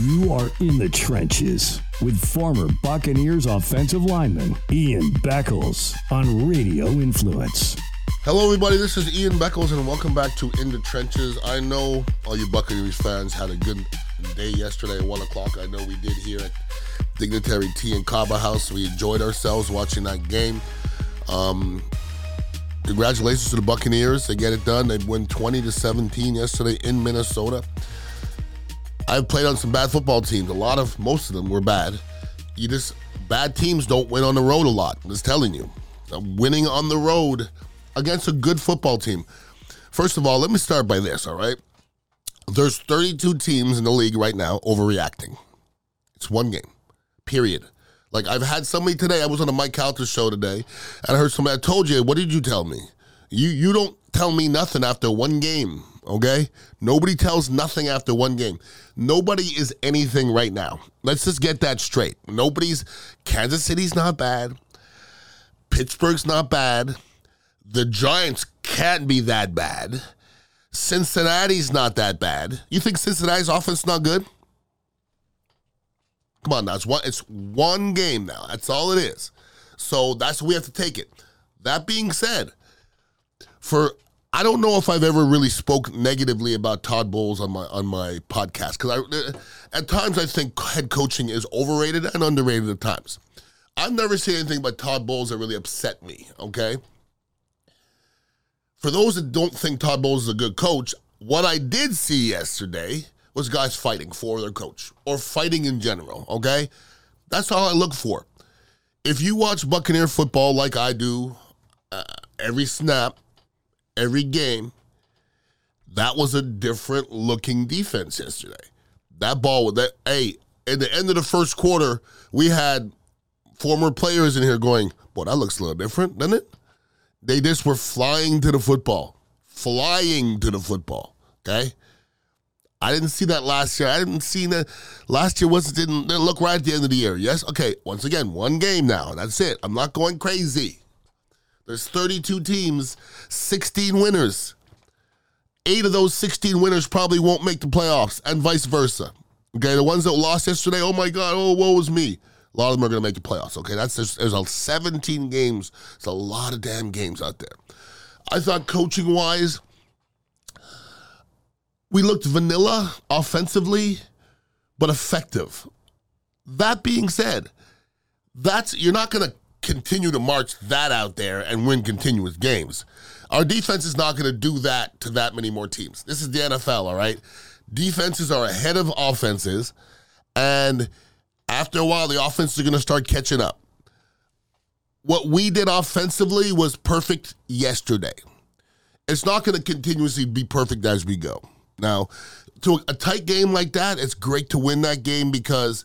You are in the trenches with former Buccaneers offensive lineman Ian Beckles on Radio Influence. Hello, everybody. This is Ian Beckles, and welcome back to In the Trenches. I know all you Buccaneers fans had a good day yesterday at 1 o'clock. I know we did here at Dignitary Tea and Kava House. We enjoyed ourselves watching that game. Um, congratulations to the Buccaneers. They get it done. They win 20 to 17 yesterday in Minnesota. I've played on some bad football teams. A lot of, most of them were bad. You just, bad teams don't win on the road a lot. I'm just telling you. Winning on the road against a good football team. First of all, let me start by this, all right? There's 32 teams in the league right now overreacting. It's one game, period. Like I've had somebody today, I was on a Mike Calta show today, and I heard somebody, I told you, what did you tell me? You you don't tell me nothing after one game, okay? Nobody tells nothing after one game. Nobody is anything right now. Let's just get that straight. Nobody's Kansas City's not bad. Pittsburgh's not bad. The Giants can't be that bad. Cincinnati's not that bad. You think Cincinnati's offense not good? Come on now, it's one, it's one game now. That's all it is. So that's we have to take it. That being said, for I don't know if I've ever really spoke negatively about Todd Bowles on my on my podcast because I at times I think head coaching is overrated and underrated at times. I've never seen anything about Todd Bowles that really upset me. Okay. For those that don't think Todd Bowles is a good coach, what I did see yesterday was guys fighting for their coach or fighting in general. Okay, that's all I look for. If you watch Buccaneer football like I do, uh, every snap, every game, that was a different looking defense yesterday. That ball, with that hey, at the end of the first quarter, we had former players in here going, "Boy, that looks a little different, doesn't it?" They just were flying to the football, flying to the football. Okay, I didn't see that last year. I didn't see that last year. Was didn't, didn't look right at the end of the year. Yes, okay. Once again, one game now. That's it. I'm not going crazy. There's 32 teams, 16 winners. Eight of those 16 winners probably won't make the playoffs, and vice versa. Okay, the ones that lost yesterday, oh my God, oh, woe is me. A lot of them are going to make the playoffs. Okay, that's there's, there's a 17 games. It's a lot of damn games out there. I thought coaching wise, we looked vanilla offensively, but effective. That being said, that's you're not going to continue to march that out there and win continuous games. Our defense is not going to do that to that many more teams. This is the NFL, all right? Defenses are ahead of offenses, and after a while, the offenses are going to start catching up. What we did offensively was perfect yesterday. It's not going to continuously be perfect as we go. Now, to a tight game like that, it's great to win that game because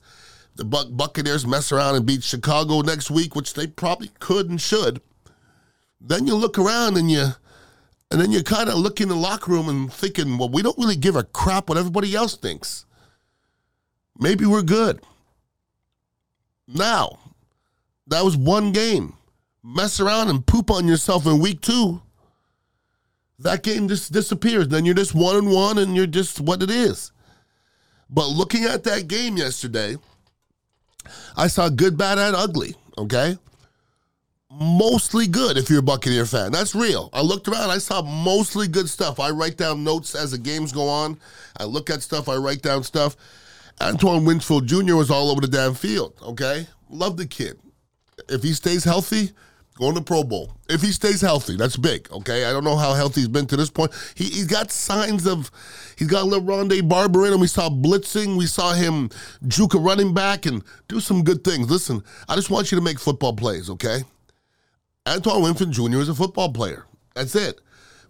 the Buc- Buccaneers mess around and beat Chicago next week, which they probably could and should. Then you look around and you, and then you kind of look in the locker room and thinking, well, we don't really give a crap what everybody else thinks. Maybe we're good. Now, that was one game. Mess around and poop on yourself in week two that game just disappears. Then you're just one and one, and you're just what it is. But looking at that game yesterday, I saw good, bad, and ugly. Okay, mostly good if you're a Buccaneer fan. That's real. I looked around, I saw mostly good stuff. I write down notes as the games go on. I look at stuff, I write down stuff. Antoine Winfield Jr. was all over the damn field. Okay, love the kid. If he stays healthy, going to Pro Bowl. If he stays healthy, that's big. Okay, I don't know how healthy he's been to this point. He he's got signs of he's got a little Rondé Barber in him. We saw blitzing. We saw him juke a running back and do some good things. Listen, I just want you to make football plays. Okay, Antoine Winfield Jr. is a football player. That's it.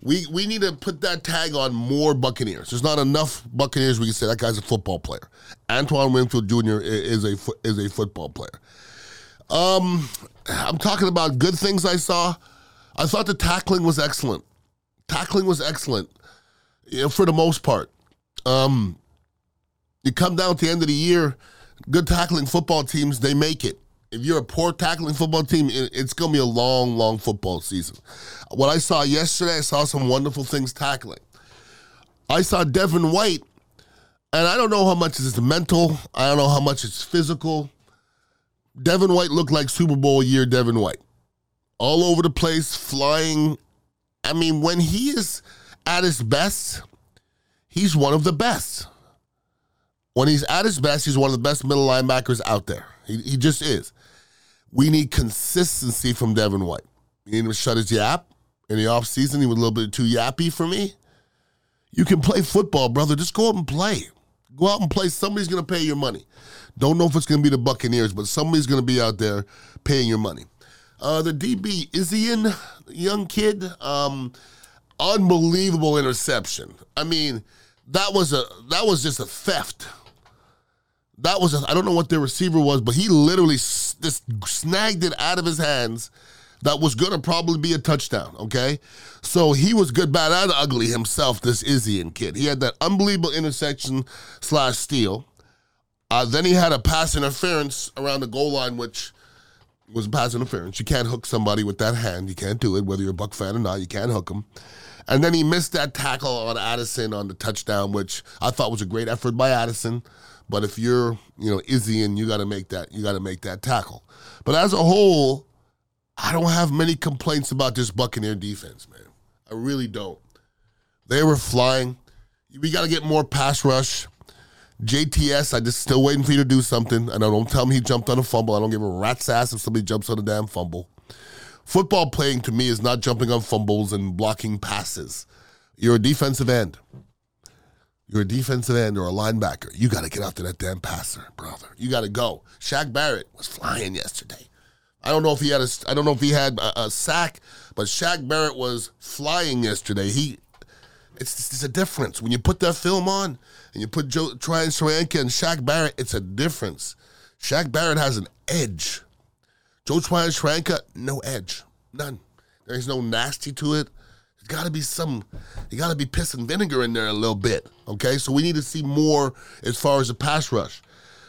We we need to put that tag on more Buccaneers. There's not enough Buccaneers we can say that guy's a football player. Antoine Winfield Jr. is a is a football player. Um, I'm talking about good things I saw. I thought the tackling was excellent. Tackling was excellent you know, for the most part. Um, you come down to the end of the year, good tackling football teams, they make it. If you're a poor tackling football team, it's going to be a long, long football season. What I saw yesterday, I saw some wonderful things tackling. I saw Devin White And I don't know how much is mental. I don't know how much it's physical. Devin White looked like Super Bowl year Devin White. All over the place, flying. I mean, when he is at his best, he's one of the best. When he's at his best, he's one of the best middle linebackers out there. He, he just is. We need consistency from Devin White. You need him to shut his yap. In the offseason, he was a little bit too yappy for me. You can play football, brother. Just go up and play. Go out and play. Somebody's going to pay your money. Don't know if it's going to be the Buccaneers, but somebody's going to be out there paying your money. Uh, the DB, Izien, young kid, um, unbelievable interception. I mean, that was a that was just a theft. That was I don't know what the receiver was, but he literally s- just snagged it out of his hands. That was gonna probably be a touchdown. Okay, so he was good, bad, and ugly himself. This Izien kid, he had that unbelievable interception slash steal. Uh, then he had a pass interference around the goal line, which was pass interference. You can't hook somebody with that hand. You can't do it, whether you're a Buc fan or not. You can't hook them. And then he missed that tackle on Addison on the touchdown, which I thought was a great effort by Addison. But if you're, you know, Izien you got to make that, you got to make that tackle. But as a whole, I don't have many complaints about this Buccaneer defense, man. I really don't. They were flying. We got to get more pass rush. JTS, I just still waiting for you to do something. I don't tell me he jumped on a fumble. I don't give a rat's ass if somebody jumps on a damn fumble. Football playing to me is not jumping on fumbles and blocking passes. You're a defensive end. You're a defensive end or a linebacker. You got to get after that damn passer, brother. You got to go. Shaq Barrett was flying yesterday. I don't know if he had a. I don't know if he had a, a sack, but Shaq Barrett was flying yesterday. He, it's it's a difference when you put that film on and you put Joe Tryon-Shoyinka and Shaq Barrett. It's a difference. Shaq Barrett has an edge. Joe Tryon-Shoyinka, no edge, none. There's no nasty to it. There's got to be some. You got to be piss and vinegar in there a little bit. Okay, so we need to see more as far as the pass rush.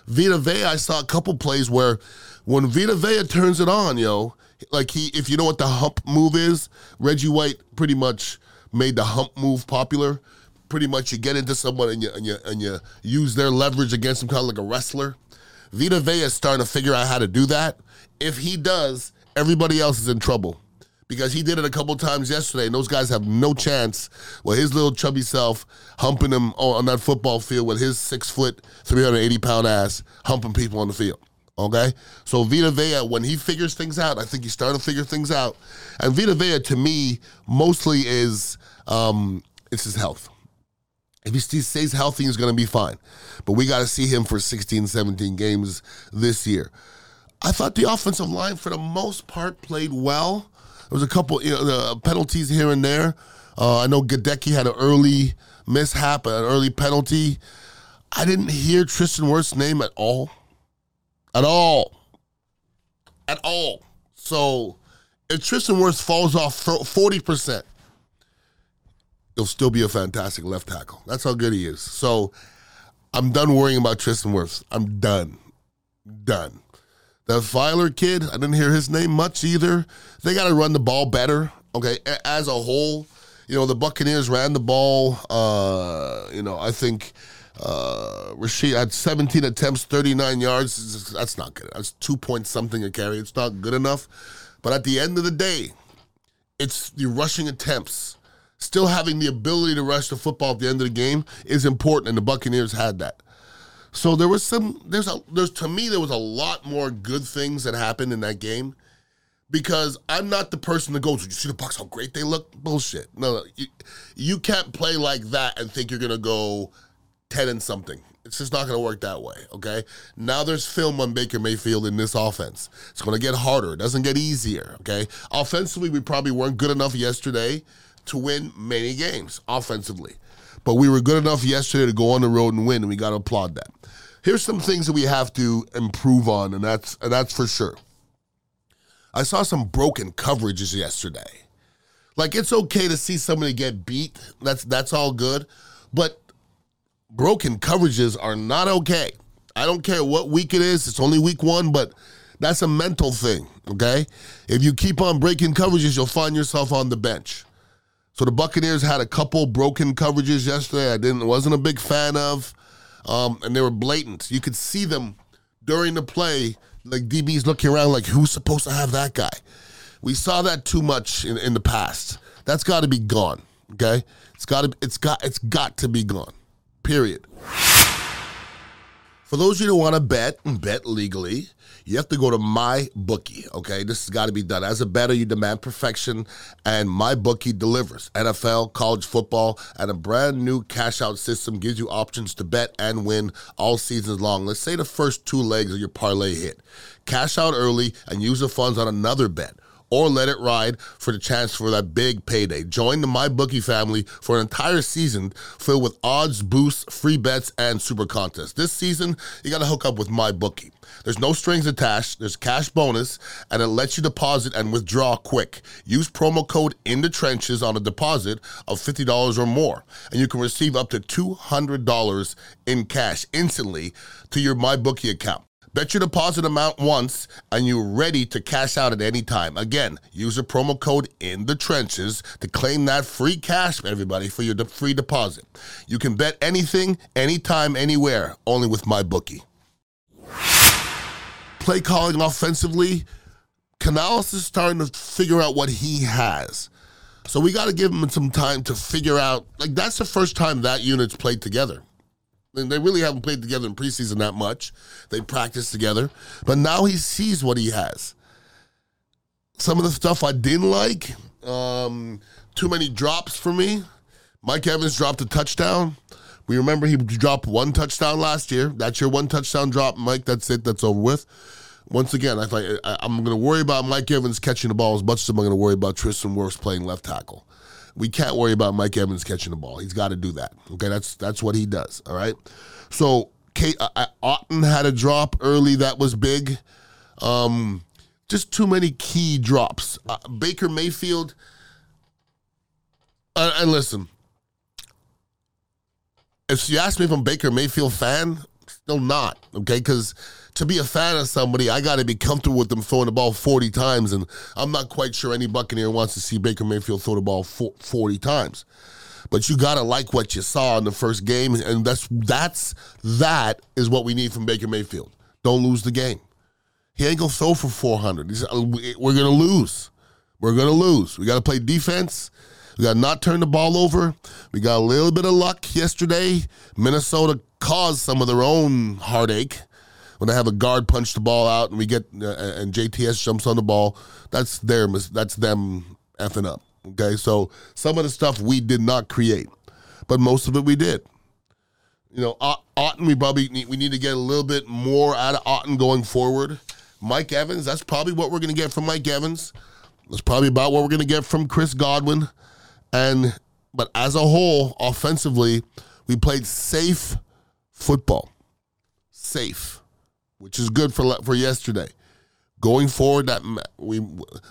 Vita Vea, I saw a couple plays where when Vita Vea turns it on, yo, like he, if you know what the hump move is, Reggie White pretty much made the hump move popular. Pretty much, you get into someone and you and you and you use their leverage against them, kind of like a wrestler. Vita Vea is starting to figure out how to do that. If he does, everybody else is in trouble because he did it a couple times yesterday, and those guys have no chance with his little chubby self humping them on that football field with his six foot, 380 pound ass humping people on the field. Okay? So Vita Vea, when he figures things out, I think he's starting to figure things out. And Vita Vea, to me, mostly is um, it's his health. If he stays healthy, he's going to be fine. But we got to see him for 16, 17 games this year. I thought the offensive line, for the most part, played well. Was a couple penalties here and there. Uh, I know Goedeke had an early mishap, an early penalty. I didn't hear Tristan Wirfs' name at all. At all. At all. So if Tristan Wirfs falls off 40%, he'll still be a fantastic left tackle. That's how good he is. So I'm done worrying about Tristan Wirfs. I'm done. Done. The Feiler kid, I didn't hear his name much either. They got to run the ball better. Okay, as a whole, you know the Buccaneers ran the ball. Uh, you know, I think uh, Rachaad had 17 attempts, 39 yards. That's not good. That's two point something a carry. It's not good enough. But at the end of the day, it's the rushing attempts. Still having the ability to rush the football at the end of the game is important, and the Buccaneers had that. So there was some there's a there's to me there was a lot more good things that happened in that game because I'm not the person that goes, "You see the Bucs how great they look?" Bullshit. No, no you, you can't play like that and think you're gonna go ten and something. It's just not gonna work that way. Okay. Now there's film on Baker Mayfield in this offense. It's gonna get harder. It doesn't get easier. Okay. Offensively, we probably weren't good enough yesterday to win many games offensively. But we were good enough yesterday to go on the road and win, and we got to applaud that. Here's some things that we have to improve on, and that's and that's for sure. I saw some broken coverages yesterday. Like it's okay to see somebody get beat. That's that's all good, but broken coverages are not okay. I don't care what week it is. It's only week one, but that's a mental thing. Okay, if you keep on breaking coverages, you'll find yourself on the bench. So the Buccaneers had a couple broken coverages yesterday. I didn't wasn't a big fan of. um, and they were blatant. You could see them during the play, like DBs looking around, like who's supposed to have that guy. We saw that too much in, in the past. That's got to be gone. Okay, it's got to it's got it's got to be gone. Period. For those of you who want to bet and bet legally, you have to go to MyBookie. Okay, this has got to be done. As a bettor, you demand perfection, and MyBookie delivers. NFL, college football, and a brand new cash out system gives you options to bet and win all seasons long. Let's say the first two legs of your parlay hit. Cash out early and use the funds on another bet or let it ride for the chance for that big payday. Join the MyBookie family for an entire season filled with odds, boosts, free bets, and super contests. This season, you got to hook up with MyBookie. There's no strings attached, there's cash bonus, and it lets you deposit and withdraw quick. Use promo code in the trenches on a deposit of $50 or more, and you can receive up to $200 in cash instantly to your MyBookie account. Bet your deposit amount once and you're ready to cash out at any time. Again, use the promo code in the trenches to claim that free cash, everybody, for your de- free deposit. You can bet anything, anytime, anywhere, only with MyBookie. Play calling offensively, Canales is starting to figure out what he has. So we got to give him some time to figure out. Like that's the first time that unit's played together. They really haven't played together in preseason that much. They practiced together, but now he sees what he has. Some of the stuff I didn't like, um, too many drops for me. Mike Evans dropped a touchdown. We remember he dropped one touchdown last year. That's your one touchdown drop, Mike. That's it. That's over with. Once again, I am going to worry about Mike Evans catching the ball as much as I'm going to worry about Tristan Wirfs playing left tackle. We can't worry about Mike Evans catching the ball. He's got to do that. Okay, that's that's what he does. All right. So Cade uh, Otton had a drop early that was big. Um, just too many key drops. Uh, Baker Mayfield. Uh, and listen, if you ask me if I'm Baker Mayfield fan, still not. Okay, because to be a fan of somebody, I got to be comfortable with them throwing the ball 40 times. And I'm not quite sure any Buccaneer wants to see Baker Mayfield throw the ball 40 times. But you got to like what you saw in the first game. And that's, that's, that is what we need from Baker Mayfield. Don't lose the game. He ain't going to throw for 400. He's, uh, we're going to lose. We're going to lose. We got to play defense. We got to not turn the ball over. We got a little bit of luck yesterday. Minnesota caused some of their own heartache when I have a guard punch the ball out and we get uh, and JTS jumps on the ball, that's their that's them effing up. Okay, so some of the stuff we did not create, but most of it we did. You know, Otton, we probably need, we need to get a little bit more out of Otton going forward. Mike Evans, that's probably what we're going to get from Mike Evans. That's probably about what we're going to get from Chris Godwin. And but as a whole, offensively, we played safe football. Safe which is good for for yesterday. Going forward, that we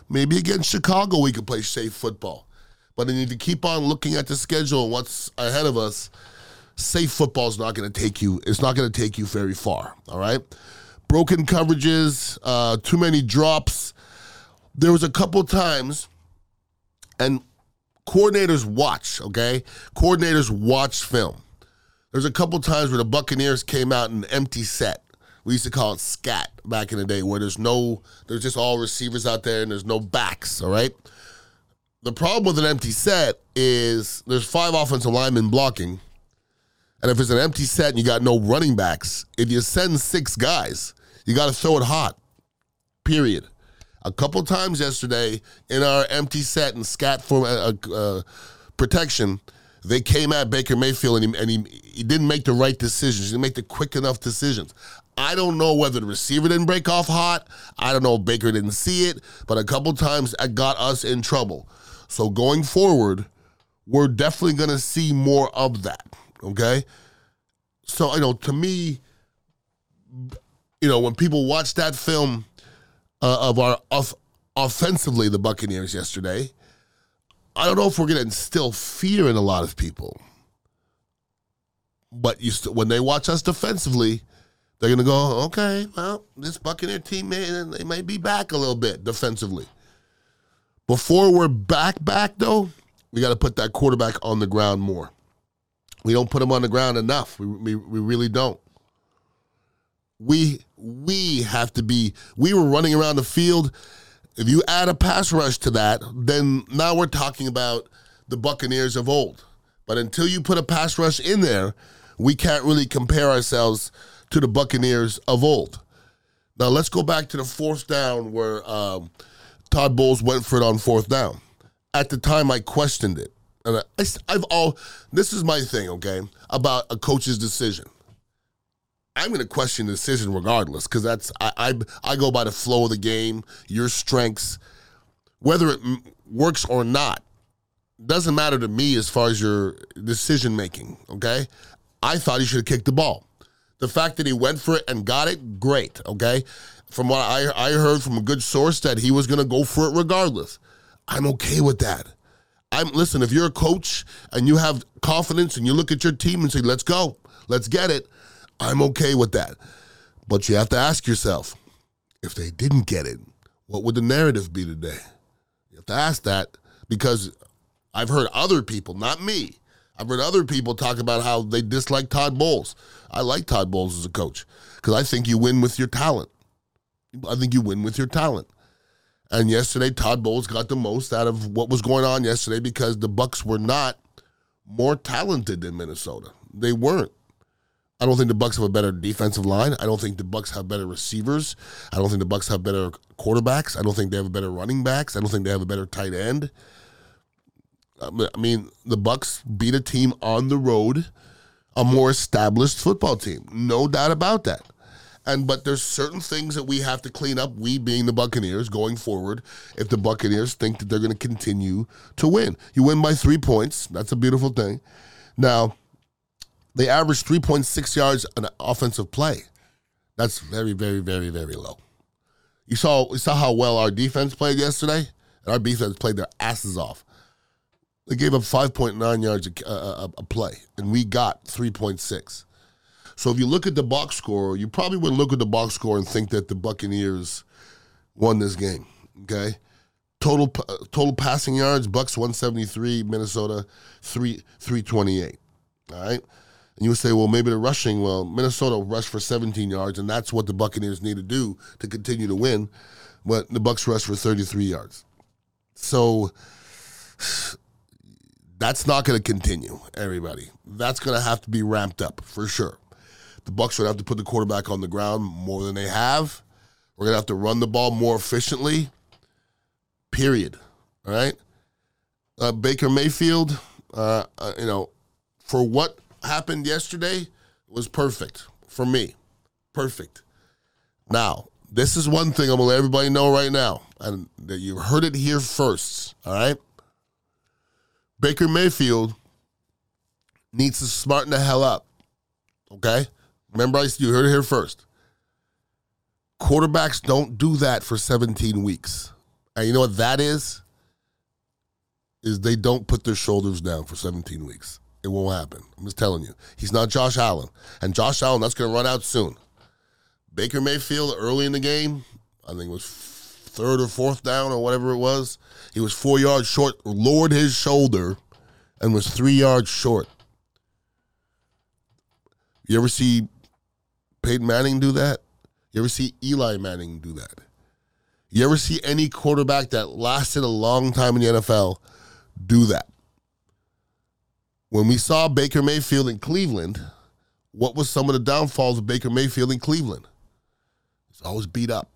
maybe against Chicago we could play safe football, but I need to keep on looking at the schedule and what's ahead of us. Safe football is not going to take you. It's not going to take you very far. All right, broken coverages, uh, too many drops. There was a couple times, and coordinators watch. Okay, coordinators watch film. There's a couple times where the Buccaneers came out in an empty set we used to call it scat back in the day, where there's no, there's just all receivers out there and there's no backs. All right. The problem with an empty set is there's five offensive linemen blocking, and if it's an empty set and you got no running backs, if you send six guys, you got to throw it hot. Period. A couple times yesterday in our empty set and scat for uh, uh, protection, they came at Baker Mayfield and, he, and he, he didn't make the right decisions. He didn't make the quick enough decisions. I don't know whether the receiver didn't break off hot. I don't know if Baker didn't see it, but a couple times it got us in trouble. So going forward, we're definitely going to see more of that. Okay. So, you know, to me, you know, when people watch that film uh, of our off- offensively, the Buccaneers yesterday, I don't know if we're going to instill fear in a lot of people. But you st- when they watch us defensively, they're going to go, okay, well, this Buccaneer team, may, they may be back a little bit defensively. Before we're back, back, though, we got to put that quarterback on the ground more. We don't put him on the ground enough. We, we, we really don't. We we have to be. We were running around the field. If you add a pass rush to that, then now we're talking about the Buccaneers of old. But until you put a pass rush in there, we can't really compare ourselves to the Buccaneers of old. Now let's go back to the fourth down where um, Todd Bowles went for it on fourth down. At the time, I questioned it, and I, I've all. This is my thing, okay, about a coach's decision. I'm going to question the decision regardless because that's I, I I go by the flow of the game, your strengths, whether it works or not doesn't matter to me as far as your decision making. Okay, I thought he should have kicked the ball. The fact that he went for it and got it, great. Okay, from what I I heard from a good source that he was going to go for it regardless. I'm okay with that. I'm listen. If you're a coach and you have confidence and you look at your team and say, "Let's go, let's get it," I'm okay with that. But you have to ask yourself, if they didn't get it, what would the narrative be today? You have to ask that because I've heard other people, not me. I've heard other people talk about how they dislike Todd Bowles. I like Todd Bowles as a coach because I think you win with your talent. I think you win with your talent. And yesterday, Todd Bowles got the most out of what was going on yesterday because the Bucs were not more talented than Minnesota. They weren't. I don't think the Bucs have a better defensive line. I don't think the Bucs have better receivers. I don't think the Bucs have better quarterbacks. I don't think they have a better running backs. I don't think they have a better tight end. I mean, the Bucs beat a team on the road, a more established football team. No doubt about that. And but there's certain things that we have to clean up, we being the Buccaneers going forward, if the Buccaneers think that they're going to continue to win. You win by 3 points. That's a beautiful thing. Now, they averaged 3.6 yards an offensive play. That's very, very, very, very low. You saw, you saw how well our defense played yesterday? And our defense played their asses off. They gave up 5.9 yards a, a, a, play, and we got 3.6. So if you look at the box score, you probably would look at the box score and think that the Buccaneers won this game. Okay, total total passing yards: Bucs 173, Minnesota 3 328. All right. And you would say, well, maybe the rushing, well, Minnesota rushed for 17 yards, and that's what the Buccaneers need to do to continue to win. But the Bucs rushed for 33 yards. So that's not going to continue, everybody. That's going to have to be ramped up for sure. The Bucs to have to put the quarterback on the ground more than they have. We're going to have to run the ball more efficiently. Period. All right. Uh, Baker Mayfield, uh, uh, you know, for what happened yesterday was perfect for me. Perfect. Now, this is one thing I'm gonna let everybody know right now, and that you heard it here first. All right. Baker Mayfield needs to smarten the hell up. Okay? Remember, I said you heard it here first. Quarterbacks don't do that for 17 weeks. And you know what that is? Is they don't put their shoulders down for 17 weeks. It won't happen. I'm just telling you. He's not Josh Allen. And Josh Allen, that's going to run out soon. Baker Mayfield, early in the game, I think it was third or fourth down or whatever it was, he was four yards short, lowered his shoulder, and was three yards short. You ever see Peyton Manning do that? You ever see Eli Manning do that? You ever see any quarterback that lasted a long time in the NFL do that? When we saw Baker Mayfield in Cleveland, what was some of the downfalls of Baker Mayfield in Cleveland? He's always beat up.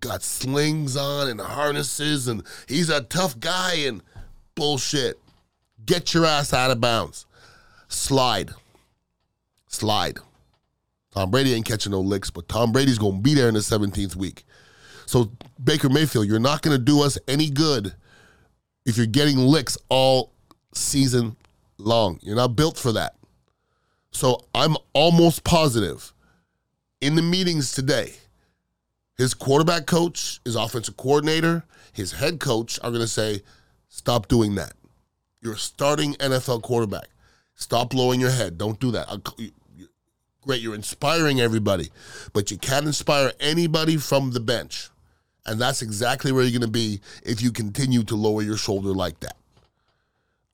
Got slings on and harnesses, and he's a tough guy and bullshit. Get your ass out of bounds. Slide. Slide. Tom Brady ain't catching no licks, but Tom Brady's going to be there in the 17th week. So, Baker Mayfield, you're not going to do us any good if you're getting licks all season long. You're not built for that. So I'm almost positive in the meetings today, his quarterback coach, his offensive coordinator, his head coach are going to say, stop doing that. You're a starting NFL quarterback. Stop blowing your head. Don't do that. Great, you're inspiring everybody, but you can't inspire anybody from the bench. And that's exactly where you're going to be if you continue to lower your shoulder like that.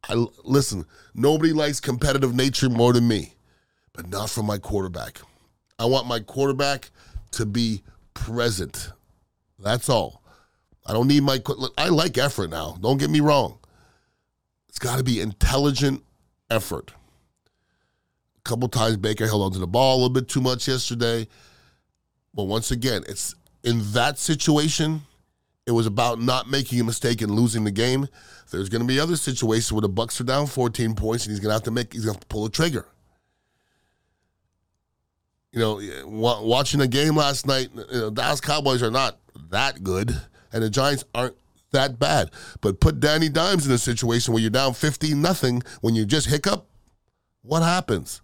I listen. Nobody likes competitive nature more than me, but not from my quarterback. I want my quarterback to be present. That's all. I don't need my. I like effort now. Don't get me wrong. It's got to be intelligent effort. A couple times Baker held onto the ball a little bit too much yesterday. But once again, it's in that situation, it was about not making a mistake and losing the game. There's going to be other situations where the Bucs are down 14 points and he's going to have to make he's going to, to pull a trigger. You know, watching the game last night, you know, Dallas Cowboys are not that good, and the Giants aren't that bad. But put Danny Dimes in a situation where you're down 15 nothing when you just hiccup, what happens?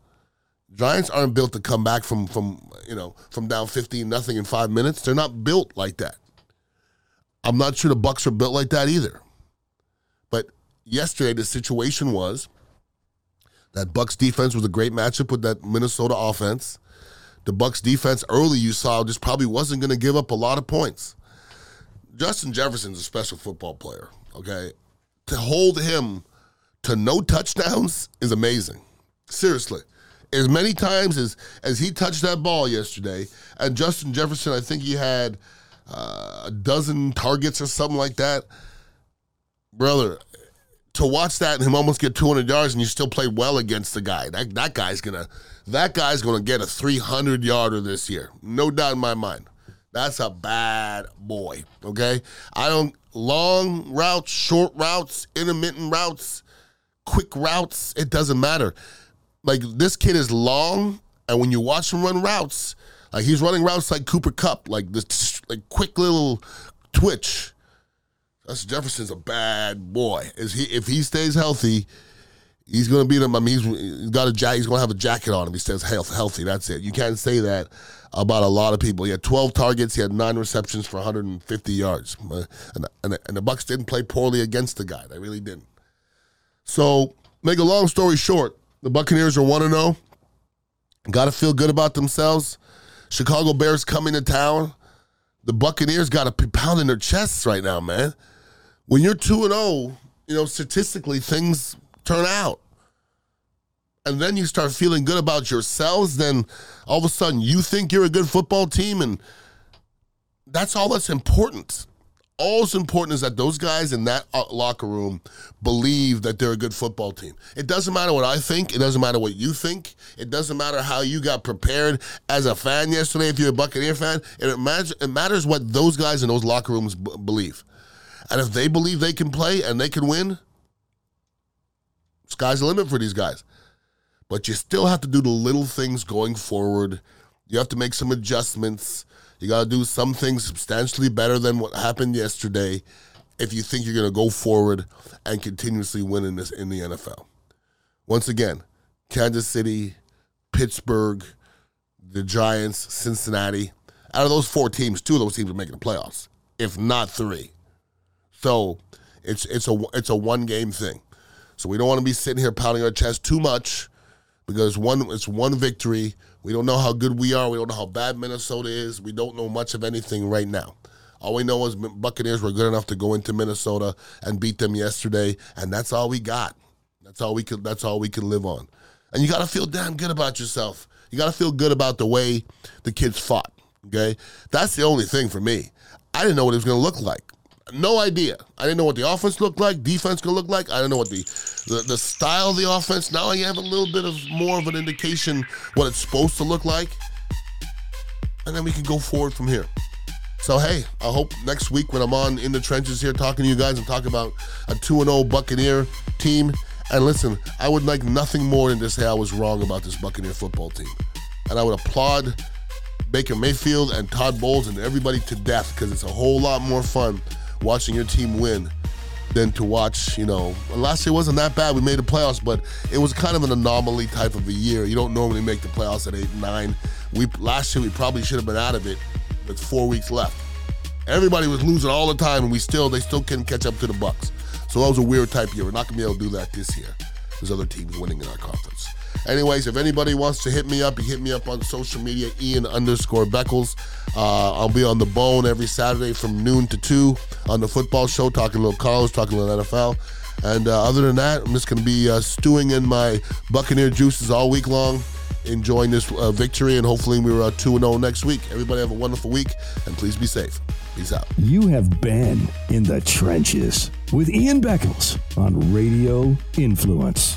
Giants aren't built to come back from from you know from down 15 nothing in five minutes. They're not built like that. I'm not sure the Bucs are built like that either. But yesterday the situation was that Bucs defense was a great matchup with that Minnesota offense. The Bucs defense early you saw just probably wasn't going to give up a lot of points. Justin Jefferson's a special football player, okay? To hold him to no touchdowns is amazing. Seriously as many times as as he touched that ball yesterday, and Justin Jefferson, I think he had uh, a dozen targets or something like that. Brother, to watch that and him almost get 200 yards and you still play well against the guy, that that guy's gonna that guy's gonna get a 300 yarder this year, no doubt in my mind. That's a bad boy. Okay, I don't long routes, short routes, intermittent routes, quick routes. It doesn't matter like this kid is long, and when you watch him run routes, he's running routes like Cooper Kupp, like this like quick little twitch. That's Jefferson's a bad boy. Is he if he stays healthy, he's gonna beat him. I mean, he's, he's got a jack. He's gonna have a jacket on him. He stays health, healthy. That's it. You can't say that about a lot of people. He had 12 targets. He had nine receptions for 150 yards. Uh, and, and, and the Bucs didn't play poorly against the guy. They really didn't. So, make a long story short, the Buccaneers are 1 0. Got to feel good about themselves. Chicago Bears coming to town. The Buccaneers got to be pounding their chests right now, man. When you're 2 and 0, you know, statistically, things turn out. And then you start feeling good about yourselves, then all of a sudden you think you're a good football team, and that's all that's important all that's important is that those guys in that uh, locker room believe that they're a good football team. It doesn't matter what I think. It doesn't matter what you think. It doesn't matter how you got prepared as a fan yesterday. If you're a Buccaneer fan, it matters. It matters what those guys in those locker rooms b- believe. And if they believe they can play and they can win, sky's the limit for these guys. But you still have to do the little things going forward. You have to make some adjustments. You got to do some things substantially better than what happened yesterday if you think you're going to go forward and continuously win in this in the NFL. Once again, Kansas City, Pittsburgh, the Giants, Cincinnati. Out of those four teams, two of those teams are making the playoffs, if not three. So it's it's a it's a one game thing. So we don't want to be sitting here pounding our chest too much because one it's one victory we don't know how good we are. We don't know how bad Minnesota is. We don't know much of anything right now. All we know is Buccaneers were good enough to go into Minnesota and beat them yesterday, and that's all we got. That's all we could. That's all we can live on. And you got to feel damn good about yourself. You got to feel good about the way the kids fought. Okay, that's the only thing for me. I didn't know what it was going to look like no idea. I didn't know what the offense looked like, defense could look like. I didn't know what the, the, the style of the offense. Now I have a little bit of more of an indication what it's supposed to look like, and then we can go forward from here. So hey, I hope next week when I'm on in the trenches here talking to you guys and talking about a two and zero oh Buccaneer team. And listen, I would like nothing more than to say I was wrong about this Buccaneer football team, and I would applaud Baker Mayfield and Todd Bowles and everybody to death because it's a whole lot more fun watching your team win than to watch, you know, last year wasn't that bad. We made the playoffs, but it was kind of an anomaly type of a year. You don't normally make the playoffs at eight and nine. We last year we probably should have been out of it with four weeks left. Everybody was losing all the time, and we still they still couldn't catch up to the Bucs. So that was a weird type year. We're not gonna be able to do that this year. There's other teams winning in our conference. Anyways, if anybody wants to hit me up, you hit me up on social media, Ian underscore Beckles. Uh, I'll be on the bone every Saturday from noon to 2 on the football show, talking a little college, talking a little NFL. And uh, other than that, I'm just going to be uh, stewing in my Buccaneer juices all week long, enjoying this uh, victory, and hopefully we're 2 0 next week. Everybody have a wonderful week, and please be safe. Peace out. You have been in the trenches with Ian Beckles on Radio Influence.